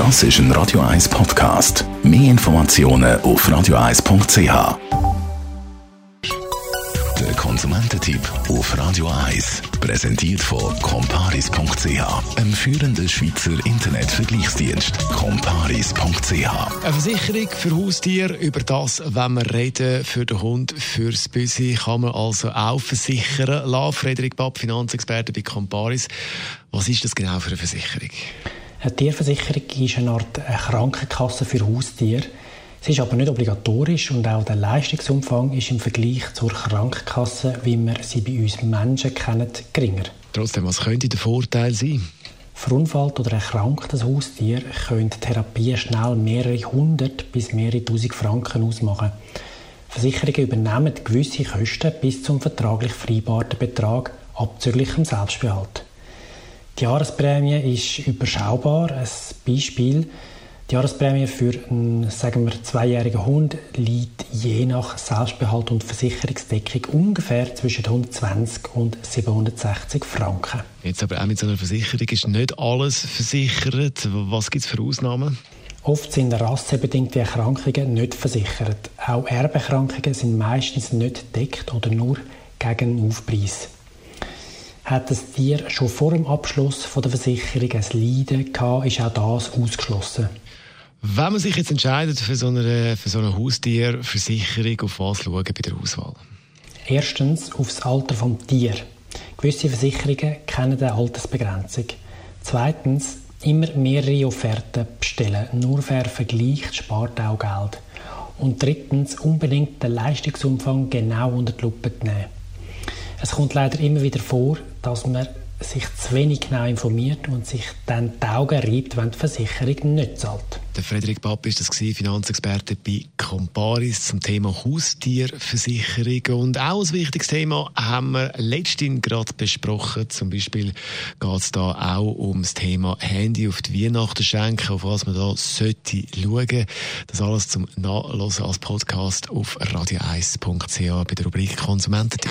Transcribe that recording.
Das ist ein Radio 1 Podcast. Mehr Informationen auf radio1.ch. Der Konsumententipp auf Radio 1 präsentiert von comparis.ch, einem führenden Schweizer Internetvergleichsdienst. comparis.ch. Eine Versicherung für Haustiere, über das, wenn wir reden, für den Hund, fürs Büsi, kann man also auch versichern lassen. Frederik Bapp, Finanzexperte bei Comparis. Was ist das genau für eine Versicherung? Eine Tierversicherung ist eine Art Krankenkasse für Haustiere. Sie ist aber nicht obligatorisch und auch der Leistungsumfang ist im Vergleich zur Krankenkasse, wie wir sie bei uns Menschen kennen, geringer. Trotzdem, was könnte der Vorteil sein? Verunfallt oder erkranktes Haustier können Therapien schnell mehrere hundert bis mehrere tausend Franken ausmachen. Versicherungen übernehmen gewisse Kosten bis zum vertraglich vereinbarten Betrag abzüglich dem Selbstbehalt. Die Jahresprämie ist überschaubar. Ein Beispiel. Die Jahresprämie für einen, sagen wir, zweijährigen Hund liegt je nach Selbstbehalt und Versicherungsdeckung ungefähr zwischen 120 und 760 Franken. Jetzt aber auch mit so einer Versicherung ist nicht alles versichert. Was gibt es für Ausnahmen? Oft sind rassebedingte Erkrankungen nicht versichert. Auch Erberkrankungen sind meistens nicht deckt oder nur gegen Aufpreis. Hat das Tier schon vor dem Abschluss von der Versicherung ein Leiden gehabt, ist auch das ausgeschlossen. Wenn man sich jetzt entscheidet für so eine, für so eine Haustierversicherung, auf was schauen bei der Auswahl? Erstens auf das Alter des Tier. Gewisse Versicherungen kennen eine Altersbegrenzung. Zweitens immer mehrere Offerten bestellen. Nur wer vergleicht, spart auch Geld. Und drittens unbedingt den Leistungsumfang genau unter die Lupe nehmen. Es kommt leider immer wieder vor, dass man sich zu wenig genau informiert und sich dann die Augen reibt, wenn die Versicherung nicht zahlt. Der Frederik Papp ist das Finanzexperte bei Comparis zum Thema Haustierversicherung. Und auch ein wichtiges Thema haben wir letztens gerade besprochen. Zum Beispiel geht es da auch um das Thema Handy auf die Weihnachten schenken, auf was man da sollte schauen. Das alles zum Nachlesen als Podcast auf radio1.ch bei der Rubrik Konsumententipp.